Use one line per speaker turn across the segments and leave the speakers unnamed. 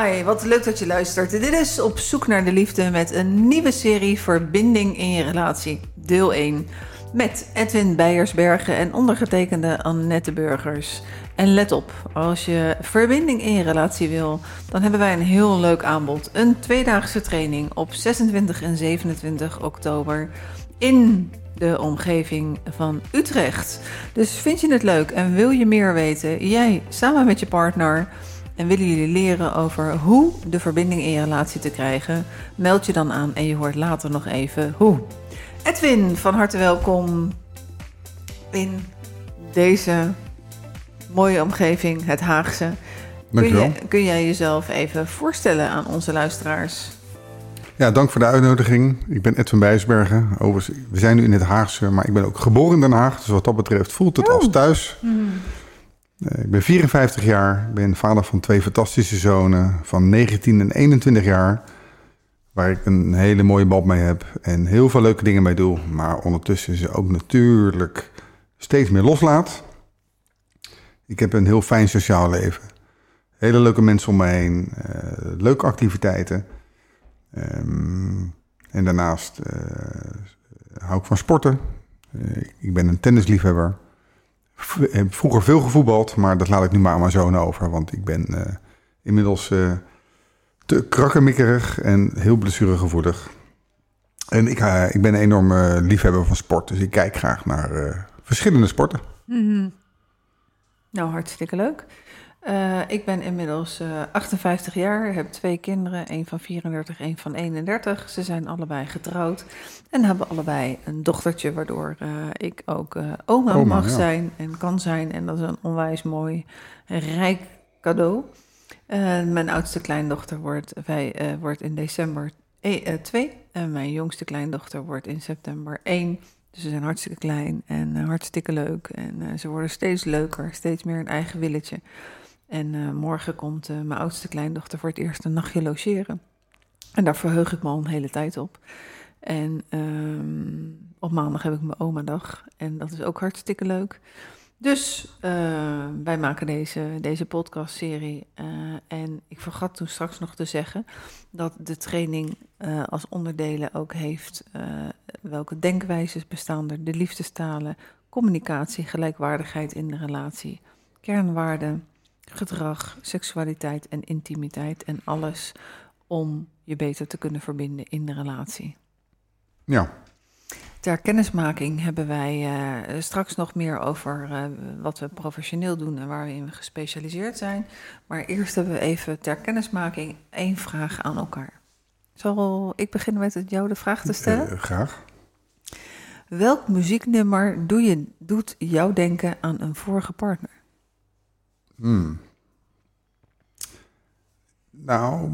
Hi, wat leuk dat je luistert. Dit is Op zoek naar de liefde met een nieuwe serie Verbinding in je relatie, deel 1. Met Edwin Beiersbergen en ondergetekende Annette Burgers. En let op, als je verbinding in je relatie wil, dan hebben wij een heel leuk aanbod. Een tweedaagse training op 26 en 27 oktober in de omgeving van Utrecht. Dus vind je het leuk en wil je meer weten, jij samen met je partner en willen jullie leren over hoe de verbinding in je relatie te krijgen, meld je dan aan en je hoort later nog even hoe. Edwin, van harte welkom in deze mooie omgeving, het Haagse. Kun, je, kun jij jezelf even voorstellen aan onze luisteraars?
Ja, dank voor de uitnodiging. Ik ben Edwin Bijsbergen. Overigens, we zijn nu in het Haagse, maar ik ben ook geboren in Den Haag. Dus wat dat betreft voelt het als thuis. Eh, Ik ben 54 jaar. Ben vader van twee fantastische zonen van 19 en 21 jaar. Waar ik een hele mooie band mee heb en heel veel leuke dingen mee doe. Maar ondertussen ze ook natuurlijk steeds meer loslaat. Ik heb een heel fijn sociaal leven. Hele leuke mensen om me heen. eh, leuke activiteiten. Ehm, en daarnaast eh, hou ik van sporten. Eh, ik ben een tennisliefhebber. Heb vroeger veel gevoetbald, maar dat laat ik nu maar aan mijn zoon over. Want ik ben eh, inmiddels eh, te krakkemikkerig en heel blessuregevoelig. En ik, eh, ik ben een enorme liefhebber van sport. Dus ik kijk graag naar eh, verschillende sporten.
Nou, hartstikke leuk. Eh, ik ben inmiddels eh, 58 jaar, heb twee kinderen, een van 34, een van 31. Ze zijn allebei getrouwd en hebben allebei een dochtertje, waardoor eh, ik ook eh, oma,
Oma,
mag
ja.
zijn en kan zijn. En dat is een onwijs mooi, rijk cadeau. Eh, mijn oudste kleindochter wordt, wij, eh, wordt in december 2 en mijn jongste kleindochter wordt in september 1. Dus ze zijn hartstikke klein en eh, hartstikke leuk. En eh, ze worden steeds leuker, steeds meer een eigen willetje. En eh, morgen komt eh, mijn oudste kleindochter voor het eerst een nachtje logeren. En daar verheug ik me al een hele tijd op. En ehm, op maandag heb ik mijn oma-dag. En dat is ook hartstikke leuk. Dus eh, wij maken deze, deze podcastserie. en ik vergat toen straks nog te zeggen dat de training als onderdelen ook heeft welke denkwijzes bestaan er, de liefdestalen, communicatie, gelijkwaardigheid in de relatie, kernwaarden, gedrag, seksualiteit en intimiteit en alles om je beter te kunnen verbinden in de relatie.
Ja,
Ter kennismaking hebben wij eh, straks nog meer over eh, wat we professioneel doen en waar we in gespecialiseerd zijn. Maar eerst hebben we even ter kennismaking één vraag aan elkaar. Zal ik beginnen met het jou de vraag te stellen?
eh, graag.
Welk muzieknummer doe je, doet jou denken aan een vorige partner?
Hmm. Nou,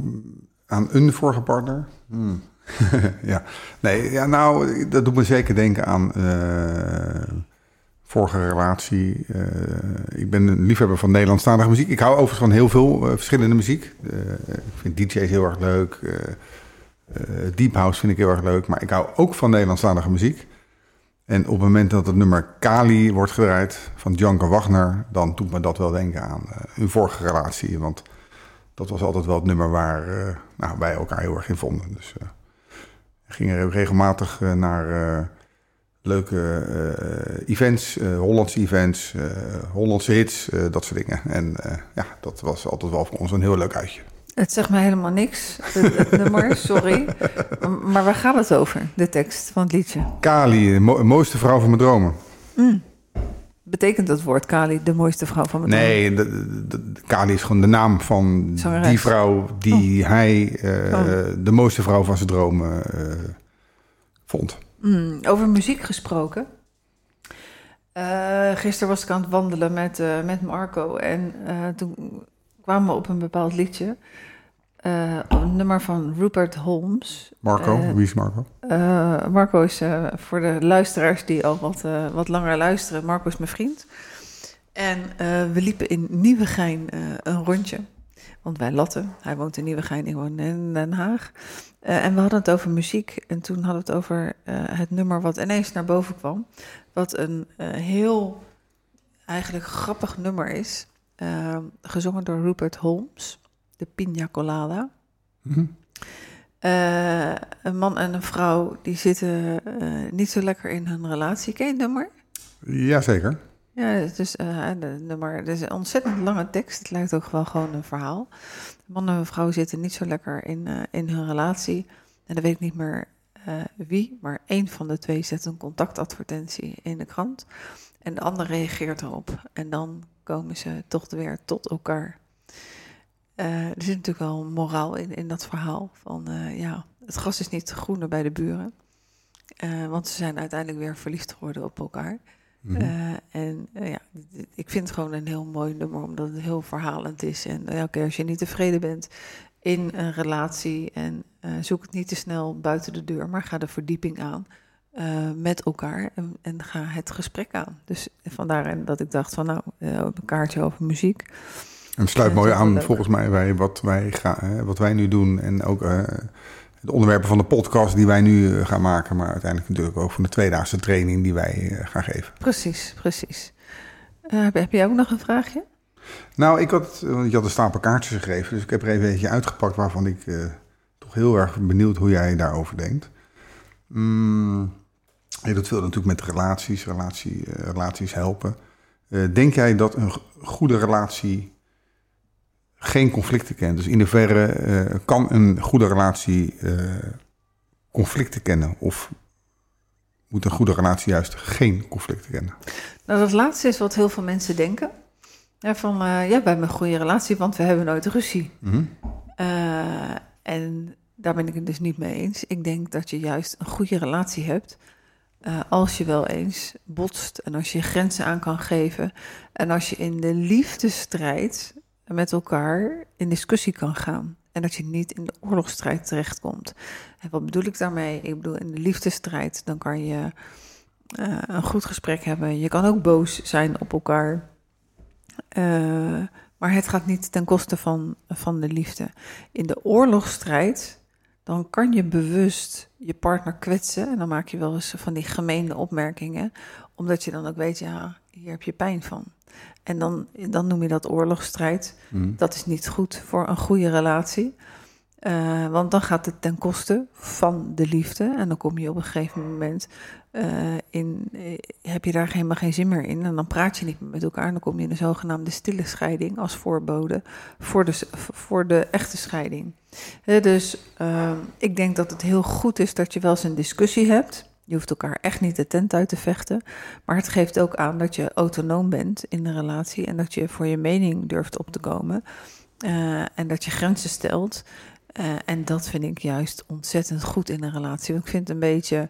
aan een vorige partner? Hmm. ja. Nee, ja, nou, dat doet me zeker denken aan eh, vorige relatie. Eh, ik ben een liefhebber van Nederlandstalige muziek. Ik hou overigens van heel veel eh, verschillende muziek. Ik vind DJ's heel erg leuk. Deep House vind ik heel erg leuk. Maar ik hou ook van Nederlandstalige muziek. En op het moment dat het nummer Kali wordt gedraaid van Django Wagner, dan doet me dat wel denken aan eh, een vorige relatie. Want dat was altijd wel het nummer waar eh, nou, wij elkaar heel erg in vonden. Dus we gingen regelmatig naar leuke events, Hollandse events, Hollandse hits, dat soort dingen. En ja, dat was altijd wel voor ons een heel leuk uitje.
Het zegt me helemaal niks, het, nummer, sorry. Maar waar gaat het over, de tekst van het liedje?
Kali, de mo- mooiste vrouw van mijn dromen.
Betekent dat woord Kali de mooiste vrouw van mijn
Nee, de- de- Kali is gewoon de naam van
Zangeres.
die vrouw die hij eh,
Oh.
de mooiste vrouw van zijn dromen eh, vond.
Mm, over muziek gesproken. Eh gisteren was ik aan het wandelen met, eh, met Marco en eh, toen kwamen we op een bepaald liedje. Eh, een nummer van Rupert Holmes.
Marco,
Eh,
wie is Marco?
Eh, Marco is eh, voor de luisteraars die al wat, eh, wat langer luisteren. Marco is mijn vriend. En eh, we liepen in Nieuwegein eh, een rondje. Want wij latten. Hij woont in Nieuwegein, ik woon in Den Haag. Eh, en we hadden het over muziek. En toen hadden we het over eh, het nummer wat ineens naar boven kwam. Wat een eh, heel eigenlijk grappig nummer is. Eh, gezongen door Rupert Holmes. De pina colada.
Mhm.
Eh, een man en een vrouw die zitten eh, niet zo lekker in hun relatie. Ken je het nummer?
Jazeker.
Ja, het is, eh, de nummer, het is een ontzettend lange tekst. Het lijkt ook wel gewoon een verhaal. Een man en een vrouw zitten niet zo lekker in, in hun relatie. En dan weet ik niet meer wie, maar één van de twee zet een contactadvertentie in de krant. En de ander reageert erop. En dan komen ze toch weer tot elkaar. Eh, er zit natuurlijk wel moraal in, in dat verhaal. Van eh, ja, het gras is niet groener bij de buren. Eh, want ze zijn uiteindelijk weer verliefd geworden op elkaar.
Mhm.
En ja, ik vind het gewoon een heel mooi nummer, omdat het heel verhalend is. En oké, als je niet tevreden bent in een relatie en zoek het niet te snel buiten de deur, maar ga de verdieping aan met elkaar en, en ga het gesprek aan. Dus vandaar dat ik dacht van nou, een kaartje over muziek.
En het sluit mooi
dat
aan volgens mij bij wat wij, gaan, wat wij nu doen. En ook eh, de onderwerpen van de podcast die wij nu eh, gaan maken. Maar uiteindelijk natuurlijk ook van de tweedaagse training die wij eh, gaan geven.
Precies, precies. Heb, jij ook nog een vraagje?
Nou, ik had, je had een stapel kaartjes gegeven. Dus ik heb er even eentje uitgepakt waarvan ik toch heel erg benieuwd hoe jij daarover denkt. Mm, je doet veel natuurlijk met relaties, relatie, relaties helpen. Denk jij dat een goede relatie geen conflicten kent? Dus in hoeverre eh, kan een goede relatie eh, conflicten kennen? Of moet een goede relatie juist geen conflicten kennen?
Nou, dat laatste is wat heel veel mensen denken. Ja, van, eh, ja, we hebben een goede relatie, want we hebben nooit ruzie.
Mhm.
En daar ben ik het dus niet mee eens. Ik denk dat je juist een goede relatie hebt als je wel eens botst en als je grenzen aan kan geven en als je in de met elkaar in discussie kan gaan en dat je niet in de oorlogsstrijd terechtkomt. En wat bedoel ik daarmee? Ik bedoel, in de liefdesstrijd dan kan je eh, een goed gesprek hebben. Je kan ook boos zijn op elkaar. Eh, maar het gaat niet ten koste van, van de liefde. In de oorlogsstrijd, dan kan je bewust je partner kwetsen. En dan maak je wel eens van die gemeene opmerkingen. Omdat je dan ook weet, ja, hier heb je pijn van. En dan, dan noem je dat oorlogsstrijd.
Mhm.
Dat is niet goed voor een goede relatie. Eh, want dan gaat het ten koste van de liefde. En dan kom je op een gegeven moment eh, in. eh, heb je daar helemaal geen zin meer in. En dan praat je niet meer met elkaar. En dan kom je in de zogenaamde stille scheiding als voorbode voor de, voor de echte scheiding. Dus ik denk dat het heel goed is dat je wel eens een discussie hebt. Je hoeft elkaar echt niet de tent uit te vechten. Maar het geeft ook aan dat je autonoom bent in de relatie. En dat je voor je mening durft op te komen. Eh, en dat je grenzen stelt. Eh, en dat vind ik juist ontzettend goed in een relatie. Want ik vind het een beetje.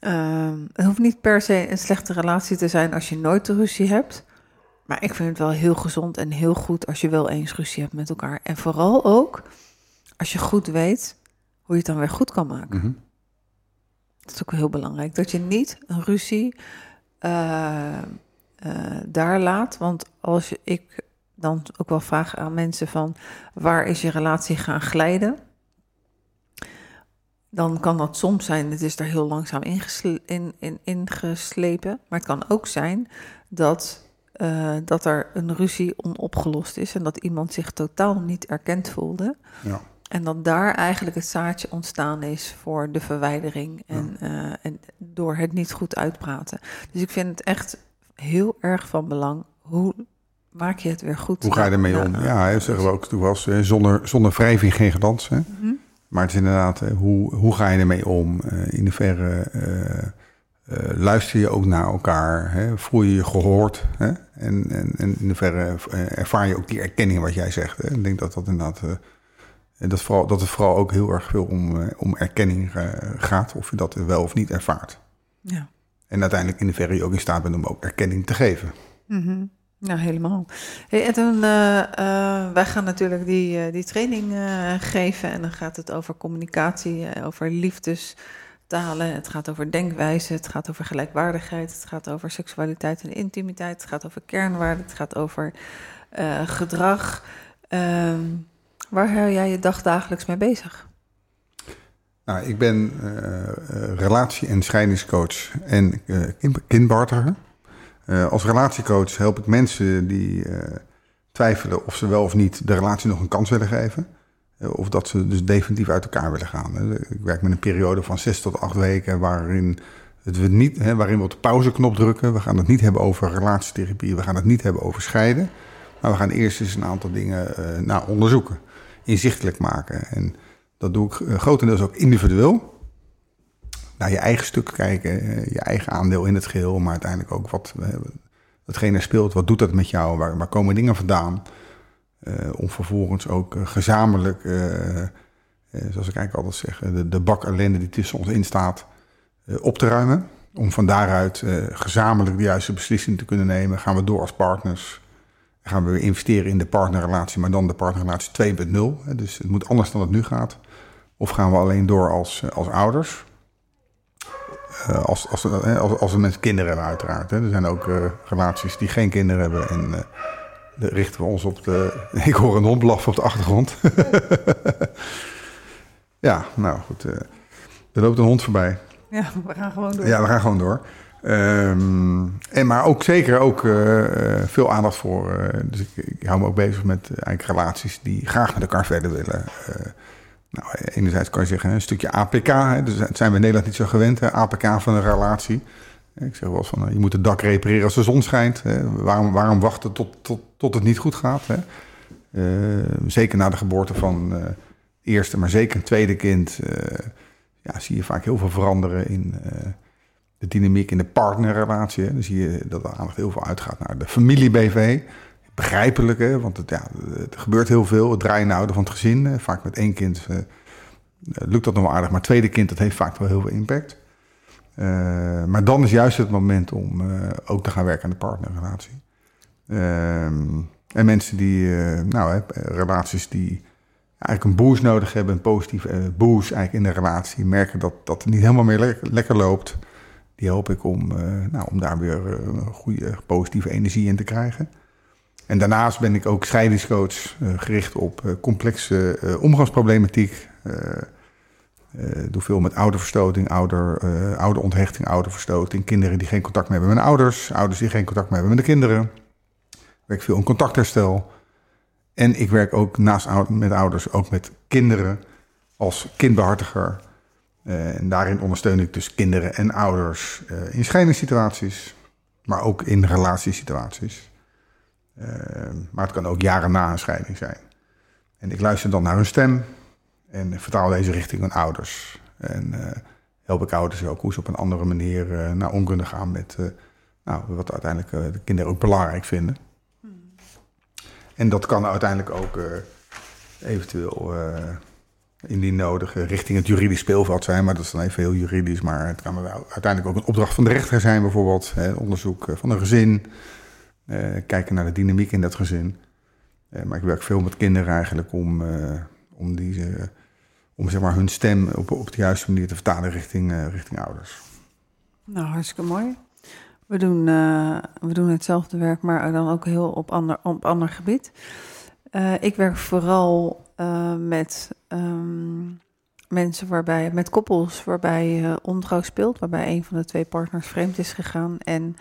ehm, het hoeft niet per se een slechte relatie te zijn als je nooit de ruzie hebt. Maar ik vind het wel heel gezond en heel goed als je wel eens ruzie hebt met elkaar. En vooral ook als je goed weet hoe je het dan weer goed kan maken.
Mhm.
Dat is ook heel belangrijk. Dat je niet een ruzie eh, eh, daar laat. Want als je, ik dan ook wel vraag aan mensen van waar is je relatie gaan glijden? Dan kan dat soms zijn, het is er heel langzaam in, in, ingeslepen. Maar het kan ook zijn dat, eh, dat er een ruzie onopgelost is. En dat iemand zich totaal niet erkend voelde.
Ja.
En dat daar eigenlijk het zaadje ontstaan is voor de verwijdering en, eh, en door het niet goed uitpraten. Dus ik vind het echt heel erg van belang. Hoe maak je het weer goed?
Hoe ga je ermee om? Ja, hè, zeggen we ook toen was eh, zonder, zonder wrijving geen glans. Hè?
Mhm.
Maar het is inderdaad, eh, hoe, hoe ga je ermee om? In hoeverre eh, eh, luister je ook naar elkaar? Hè? Voel je je gehoord? Hè? En, en, en in hoeverre eh, ervaar je ook die erkenning wat jij zegt? Hè? Ik denk dat dat inderdaad... en dat, vooral, dat het vooral ook heel erg veel om, eh, om erkenning eh, gaat. Of je dat wel of niet ervaart.
Ja.
En uiteindelijk in hoeverre je ook in staat bent om ook erkenning te geven.
Mhm. Nou, helemaal. Hey, en dan, eh, eh, wij gaan natuurlijk die, die training geven. En dan gaat het over communicatie, over liefdestalen. Het gaat over denkwijze, het gaat over gelijkwaardigheid. Het gaat over seksualiteit en intimiteit. Het gaat over kernwaarden. Het gaat over gedrag. Ehm, waar hou jij je dag dagelijks mee bezig?
Nou, ik ben eh, eh, relatie- en scheidingscoach en. Eh, als relatiecoach help ik mensen die twijfelen of ze wel of niet de relatie nog een kans willen geven. Of dat ze dus definitief uit elkaar willen gaan. Ik werk met een periode van zes tot acht weken waarin, we, niet, hè, waarin we op de pauzeknop drukken. We gaan het niet hebben over relatietherapie, we gaan het niet hebben over scheiden. Maar we gaan eerst eens een aantal dingen uh, nou, onderzoeken, inzichtelijk maken. En dat doe ik uh, grotendeels ook individueel. Naar je eigen stuk kijken, uh, je eigen aandeel in het geheel, maar uiteindelijk ook wat hetgene speelt. Wat doet dat met jou? Waar, waar komen dingen vandaan? om vervolgens ook gezamenlijk, zoals ik eigenlijk altijd zeg, de, de bak ellende die tussen ons in staat, op te ruimen. Om van daaruit gezamenlijk de juiste beslissing te kunnen nemen. Gaan we door als partners? Gaan we investeren in de partnerrelatie, maar dan de partnerrelatie 2.0. Dus het moet anders dan het nu gaat. Of gaan we alleen door als, eh, als ouders? Uh, als, als, als, als we met kinderen hebben, uiteraard. Hè. Er zijn ook uh, relaties die geen kinderen hebben. En uh, dan richten we ons op de. Ik hoor een hond blaffen op de achtergrond. ja, nou goed. er loopt een hond voorbij.
Ja, we gaan gewoon door.
Ja, we gaan gewoon door. Um, en maar ook zeker ook uh, veel aandacht voor. Uh, dus ik, ik, hou me ook bezig met eigenlijk relaties die graag met elkaar verder willen. nou, enerzijds kan je zeggen een stukje APK. Hè, dus dat zijn we in Nederland niet zo gewend. Hè, APK van een relatie. Ik zeg wel eens van je moet het dak repareren als de zon schijnt. Hè. Waarom, waarom wachten tot, tot, tot het niet goed gaat? Hè? zeker na de geboorte van eerste, maar zeker een tweede kind. ja, zie je vaak heel veel veranderen in de dynamiek in de partnerrelatie. Dan zie je dat de aandacht heel veel uitgaat naar de familie-BV. Begrijpelijk, hè? want het, ja, het gebeurt heel veel. Het draaien houden van het gezin. Vaak met één kind uh, lukt dat nog wel aardig. Maar tweede kind, dat heeft vaak wel heel veel impact. Uh, maar dan is juist het moment om uh, ook te gaan werken aan de partnerrelatie. Ehm, en mensen die, nou, relaties die eigenlijk een boost nodig hebben, een positieve boost eigenlijk in de relatie, merken dat, dat het niet helemaal meer le lekker loopt help ik om, uh, nou, om daar weer uh, een goede positieve energie in te krijgen. En daarnaast ben ik ook scheidingscoach uh, gericht op complexe omgangsproblematiek. doe veel met ouderverstoting, ouder, ouderonthechting, ouderverstoting. Kinderen die geen contact meer hebben met ouders. Ouders die geen contact meer hebben met de kinderen. Ik werk veel in contactherstel. En ik werk ook naast met ouders ook met kinderen als kindbehartiger uh, en daarin ondersteun ik dus kinderen en ouders uh, in scheidingssituaties, maar ook in relatiesituaties. Uh, maar het kan ook jaren na een scheiding zijn. En ik luister dan naar hun stem en vertaal deze richting aan ouders. En help ik ouders ook hoe ze op een andere manier naar om kunnen gaan met nou, wat uiteindelijk de kinderen ook belangrijk vinden. Hmm. En dat kan uiteindelijk ook eventueel indien nodig, richting het juridisch speelveld zijn. Maar dat is dan even heel juridisch. Maar het kan uiteindelijk ook een opdracht van de rechter zijn, bijvoorbeeld. Hè, onderzoek eh, van een gezin. Eh, kijken naar de dynamiek in dat gezin. Eh, maar ik werk veel met kinderen eigenlijk om, om, die, om zeg maar hun stem op, op de juiste manier te vertalen richting, richting ouders.
Nou, hartstikke mooi. We doen, we doen hetzelfde werk, maar dan ook heel op ander, op ander gebied. ik werk vooral uh, met um, mensen waarbij, met koppels waarbij uh, ontrouw speelt, waarbij een van de twee partners vreemd is gegaan en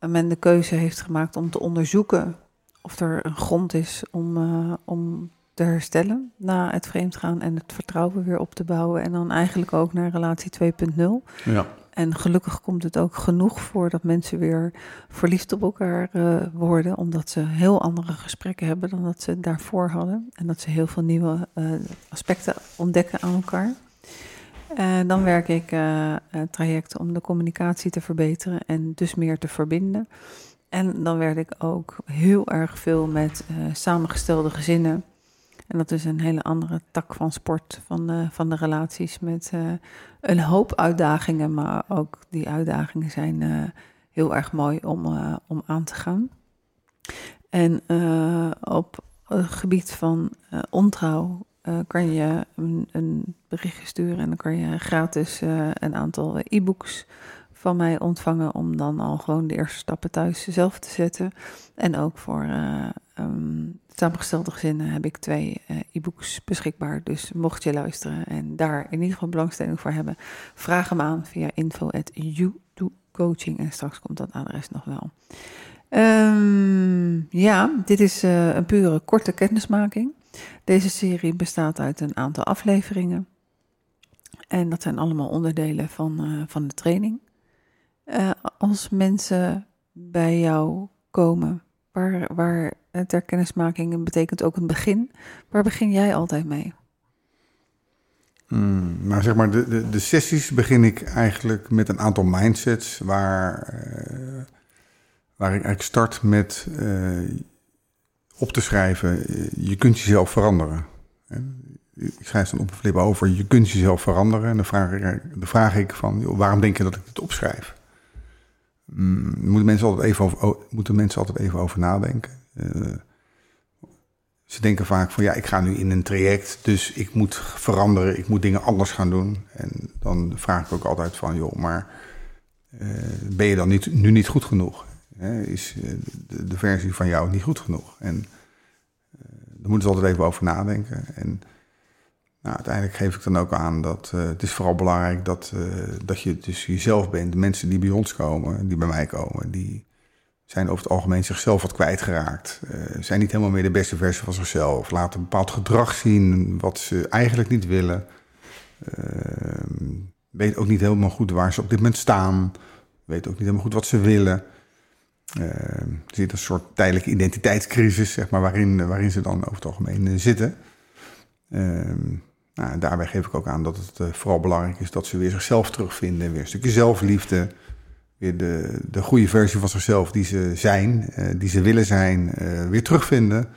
men de keuze heeft gemaakt om te onderzoeken of er een grond is om, uh, om te herstellen na het vreemdgaan en het vertrouwen weer op te bouwen en dan eigenlijk ook naar relatie 2.0. Ja. En gelukkig komt het ook genoeg voor dat mensen weer verliefd op elkaar uh, worden, omdat ze heel andere gesprekken hebben dan dat ze daarvoor hadden. En dat ze heel veel nieuwe uh, aspecten ontdekken aan elkaar. Uh, dan werk ik trajecten om de communicatie te verbeteren en dus meer te verbinden. En dan werk ik ook heel erg veel met samengestelde gezinnen en dat is een hele andere tak van sport, van de, van de relaties met uh, een hoop uitdagingen. Maar ook die uitdagingen zijn uh, heel erg mooi om, uh, om aan te gaan. En op het gebied van ontrouw kan je een, een, berichtje sturen en dan kan je gratis een aantal e-books van mij ontvangen om dan al gewoon de eerste stappen thuis zelf te zetten. En ook voor um, samengestelde gezinnen heb ik twee uh, e-books beschikbaar. Dus mocht je luisteren en daar in ieder geval belangstelling voor hebben, vraag hem aan via info at coaching en straks komt dat adres nog wel. Ehm, ja, dit is eh, een pure korte kennismaking. Deze serie bestaat uit een aantal afleveringen. En dat zijn allemaal onderdelen van, eh, van de training. Eh, als mensen bij jou komen, waar, waar ter kennismaking betekent ook een begin, waar begin jij altijd mee?
Hmm, nou, zeg maar, de, de, de, sessies begin ik eigenlijk met een aantal mindsets waar, uh, waar ik eigenlijk start met uh, op te schrijven, je kunt jezelf veranderen. Ik schrijf dan op een flip over, je kunt jezelf veranderen. En dan vraag ik, dan vraag ik van, waarom denk je dat ik dit opschrijf? Mm, moeten, mensen altijd even over, moeten mensen altijd even over nadenken. Uh, ze denken vaak van, ja, ik ga nu in een traject, dus ik moet veranderen, ik moet dingen anders gaan doen. En dan vraag ik ook altijd van, joh, maar uh, ben je dan niet, nu niet goed genoeg? is uh, de, versie van jou niet goed genoeg? En daar moeten ze altijd even over nadenken. En nou, uiteindelijk geef ik dan ook aan dat uh, het is vooral belangrijk dat, uh, dat je dus jezelf bent. De mensen die bij ons komen, die bij mij komen, die zijn over het algemeen zichzelf wat kwijtgeraakt. Uh, zijn niet helemaal meer de beste versie van zichzelf. Laten een bepaald gedrag zien wat ze eigenlijk niet willen. weet ook niet helemaal goed waar ze op dit moment staan. Weet ook niet helemaal goed wat ze willen. er zit een soort tijdelijke identiteitscrisis, zeg maar, waarin, waarin ze dan over het algemeen zitten. Nou, daarbij geef ik ook aan dat het uh, vooral belangrijk is dat ze weer zichzelf terugvinden. Weer een stukje zelfliefde. Weer de, de goede versie van zichzelf die ze zijn, uh, die ze willen zijn, uh, weer terugvinden.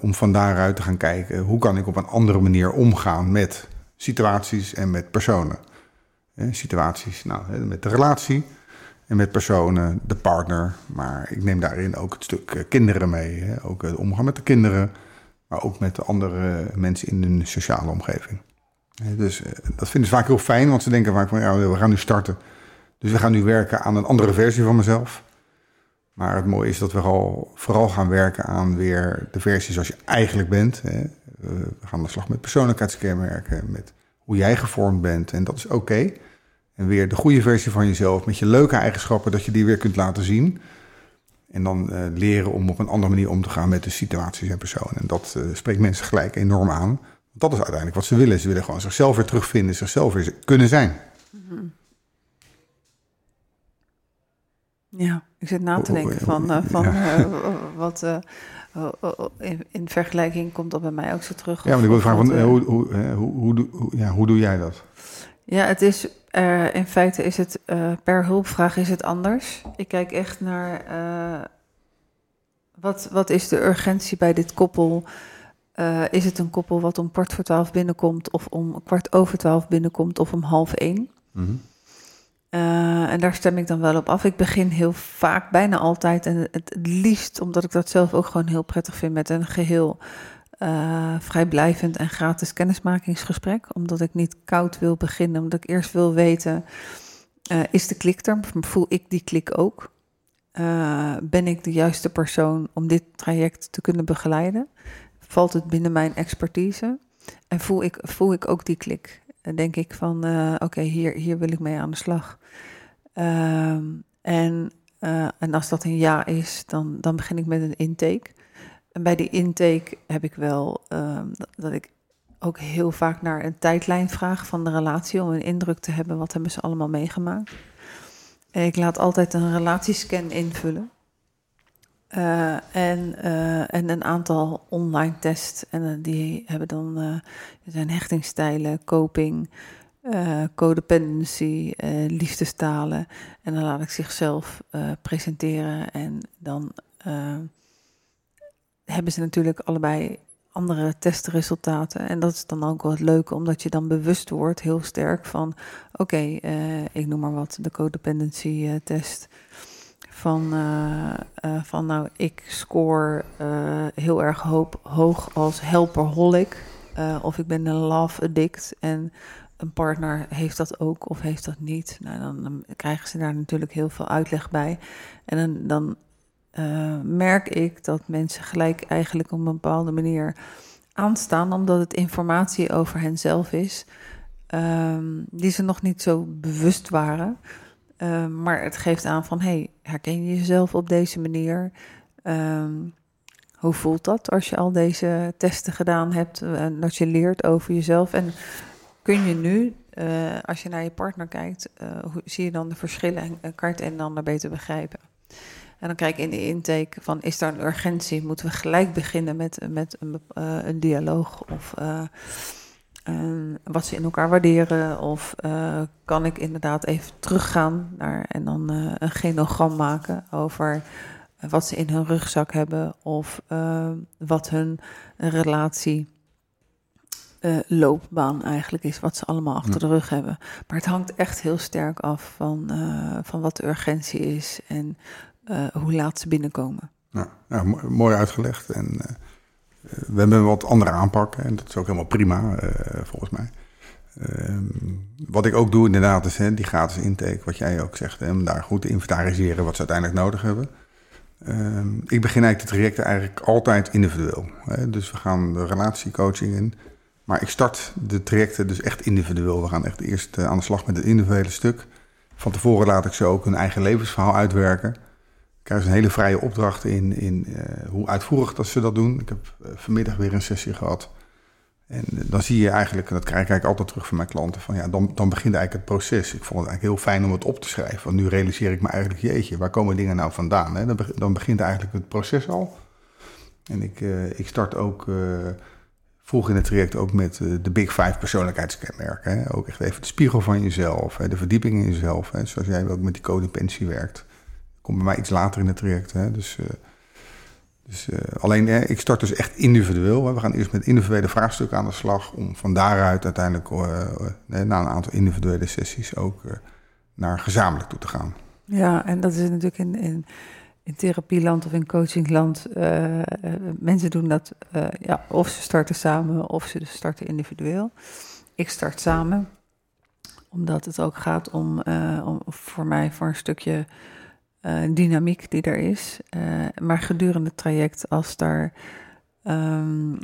om van daaruit te gaan kijken hoe kan ik op een andere manier omgaan met situaties en met personen. situaties, nou, met de relatie en met personen, de partner. Maar ik neem daarin ook het stuk kinderen mee. Ook het omgaan met de kinderen maar ook met de andere mensen in hun sociale omgeving. Dus eh, dat vinden ze vaak heel fijn, want ze denken vaak van ja, we gaan nu starten. Dus we gaan nu werken aan een andere versie van mezelf. Maar het mooie is dat we al, vooral gaan werken aan weer de versie zoals je eigenlijk bent. We gaan aan de slag met persoonlijkheidskenmerken, met hoe jij gevormd bent. En dat is oké. En weer de goede versie van jezelf, met je leuke eigenschappen, dat je die weer kunt laten zien. En dan uh, leren om op een andere manier om te gaan met de situaties en personen. En dat uh, spreekt mensen gelijk enorm aan. Dat is uiteindelijk wat ze willen. Ze willen gewoon zichzelf weer terugvinden, zichzelf weer kunnen zijn.
Mm-hmm. Ja, ik zit na te denken van, uh, van ja. wat in, in, vergelijking komt dat bij mij ook zo terug.
Ja, maar ik wil vragen, van, hoe, hoe, hoe, hoe, ja, hoe doe jij dat?
Ja, het is uh, in feite is het uh, per hulpvraag is het anders. Ik kijk echt naar uh, wat, wat is de urgentie bij dit koppel? is het een koppel wat om kwart voor twaalf binnenkomt, of om kwart over twaalf binnenkomt, of om half één? Mm -hmm. en daar stem ik dan wel op af. Ik begin heel vaak, bijna altijd, en het, het liefst, omdat ik dat zelf ook gewoon heel prettig vind, met een geheel uh, vrijblijvend en gratis kennismakingsgesprek. Omdat ik niet koud wil beginnen, omdat ik eerst wil weten, uh, is de klik er? Voel ik die klik ook? Uh, ben ik de juiste persoon om dit traject te kunnen begeleiden? Valt het binnen mijn expertise? En voel ik, voel ik ook die klik? Dan denk ik van, oké, hier, hier wil ik mee aan de slag. Ehm, en, en als dat een ja is, dan, dan begin ik met een intake. Bij die intake heb ik wel uh, dat ik ook heel vaak naar een tijdlijn vraag van de relatie om een indruk te hebben wat hebben ze allemaal meegemaakt. En ik laat altijd een relatiescan invullen. Uh, en, uh, en een aantal online tests. En uh, die hebben dan zijn hechtingstijlen, coping, codependency, liefdestalen. En dan laat ik zichzelf presenteren en dan hebben ze natuurlijk allebei andere testresultaten. En dat is dan ook wel het leuke, omdat je dan bewust wordt, heel sterk van: oké, uh, ik noem maar wat, de codependency uh, test. Van, uh, van nou, ik score heel erg hoop, hoog als helperholic. of ik ben een love addict. En een partner heeft dat ook of heeft dat niet. Nou, dan, dan krijgen ze daar natuurlijk heel veel uitleg bij. En dan, dan uh, merk ik dat mensen gelijk eigenlijk op een bepaalde manier aanstaan, omdat het informatie over henzelf is, um, die ze nog niet zo bewust waren. Uh, maar het geeft aan van, hey, herken je jezelf op deze manier? Um, hoe voelt dat als je al deze testen gedaan hebt en dat je leert over jezelf? En kun je nu, uh, als je naar je partner kijkt, hoe, zie je dan de verschillen en kan je het een en ander beter begrijpen? En dan kijk ik in de intake van, is daar een urgentie? Moeten we gelijk beginnen met, met een, uh, een dialoog of wat ze in elkaar waarderen? Of kan ik inderdaad even teruggaan naar, en dan een genogram maken over wat ze in hun rugzak hebben of wat hun relatie loopbaan eigenlijk is, wat ze allemaal achter de rug hebben. Maar het hangt echt heel sterk af van, van wat de urgentie is en hoe laat ze binnenkomen.
Mooi uitgelegd. En we hebben wat andere aanpak en dat is ook helemaal prima, volgens mij. Ehm, wat ik ook doe inderdaad is hè, die gratis intake, wat jij ook zegt, om daar goed te inventariseren wat ze uiteindelijk nodig hebben. Uh, ik begin eigenlijk de trajecten eigenlijk altijd individueel. Hè? Dus we gaan de relatiecoaching in. Maar ik start de trajecten dus echt individueel. We gaan echt eerst aan de slag met het individuele stuk. Van tevoren laat ik ze ook hun eigen levensverhaal uitwerken. Ik krijg een hele vrije opdracht in, in uh, hoe uitvoerig dat ze dat doen. Ik heb uh, vanmiddag weer een sessie gehad en dan zie je eigenlijk, en dat krijg ik eigenlijk altijd terug van mijn klanten, van ja, dan, dan begint eigenlijk het proces. Ik vond het eigenlijk heel fijn om het op te schrijven. Want nu realiseer ik me eigenlijk, jeetje, waar komen dingen nou vandaan? Hè? Dan, dan begint eigenlijk het proces al. En ik, ik start ook uh, vroeg in het traject ook met de Big Five persoonlijkheidskenmerken. Ook echt even de spiegel van jezelf, de verdieping in jezelf. Zoals jij ook met die codepensie werkt. Komt bij mij iets later in het traject. Hè? Dus dus, uh, alleen, eh, ik start dus echt individueel. We gaan eerst met individuele vraagstukken aan de slag... om van daaruit uiteindelijk uh, na een aantal individuele sessies... ook naar gezamenlijk toe te gaan.
Ja, en dat is natuurlijk in, in, in therapieland of in coachingland... mensen doen dat ja, of ze starten samen of ze starten individueel. Ik start samen, omdat het ook gaat om, om voor mij voor een stukje uh, dynamiek die er is. Uh, maar gedurende het traject, als er, um,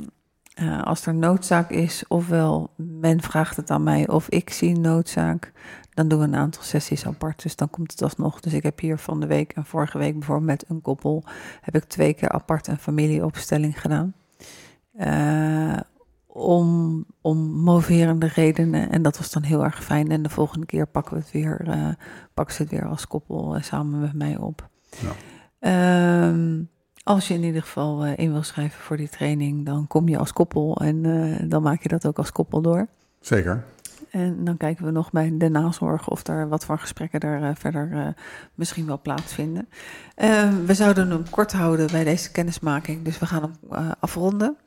uh, als er noodzaak is, ofwel men vraagt het aan mij of ik zie noodzaak, dan doen we een aantal sessies apart. Dus dan komt het alsnog. Dus ik heb hier van de week en vorige week bijvoorbeeld met een koppel, heb ik twee keer apart een familieopstelling gedaan om, om moverende redenen. En dat was dan heel erg fijn. En de volgende keer pakken we het weer, uh, pakken ze het weer als koppel uh, samen met mij op. Ja. Um, als je in ieder geval uh, in wil schrijven voor die training, dan kom je als koppel en dan maak je dat ook als koppel door.
Zeker.
En dan kijken we nog bij de nazorg of er wat voor gesprekken er verder misschien wel plaatsvinden. Ehm, we zouden hem kort houden bij deze kennismaking, dus we gaan hem afronden.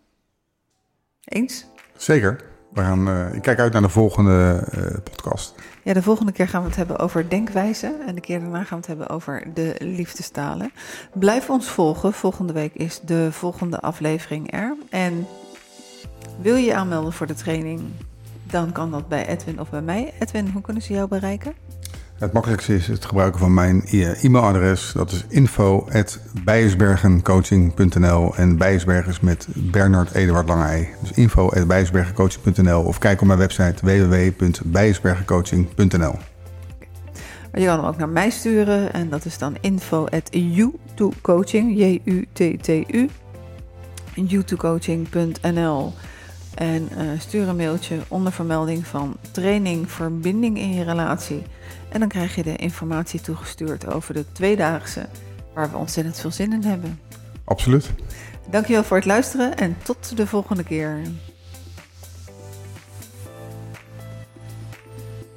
Eens?
Zeker. We gaan, uh, ik kijk uit naar de volgende uh, podcast.
Ja, de volgende keer gaan we het hebben over denkwijze. En de keer daarna gaan we het hebben over de liefdestalen. Blijf ons volgen. Volgende week is de volgende aflevering er. En wil je aanmelden voor de training? Dan kan dat bij Edwin of bij mij. Edwin, hoe kunnen ze jou bereiken?
Het makkelijkste is het gebruiken van mijn e-mailadres. Dat is info.bijesbergencoaching.nl En Bijesberg met Bernard Eduard Langei. Dus info.bijesbergencoaching.nl Of kijk op mijn website www.bijesbergencoaching.nl
je kan hem ook naar mij sturen. En dat is dan info.u2coaching. J-U-T-T-U. u2coaching.nl En uh, stuur een mailtje onder vermelding van training verbinding in je relatie en dan krijg je de informatie toegestuurd over de tweedaagse, waar we ontzettend veel zin in hebben.
Absoluut.
Dankjewel voor het luisteren en tot de volgende keer.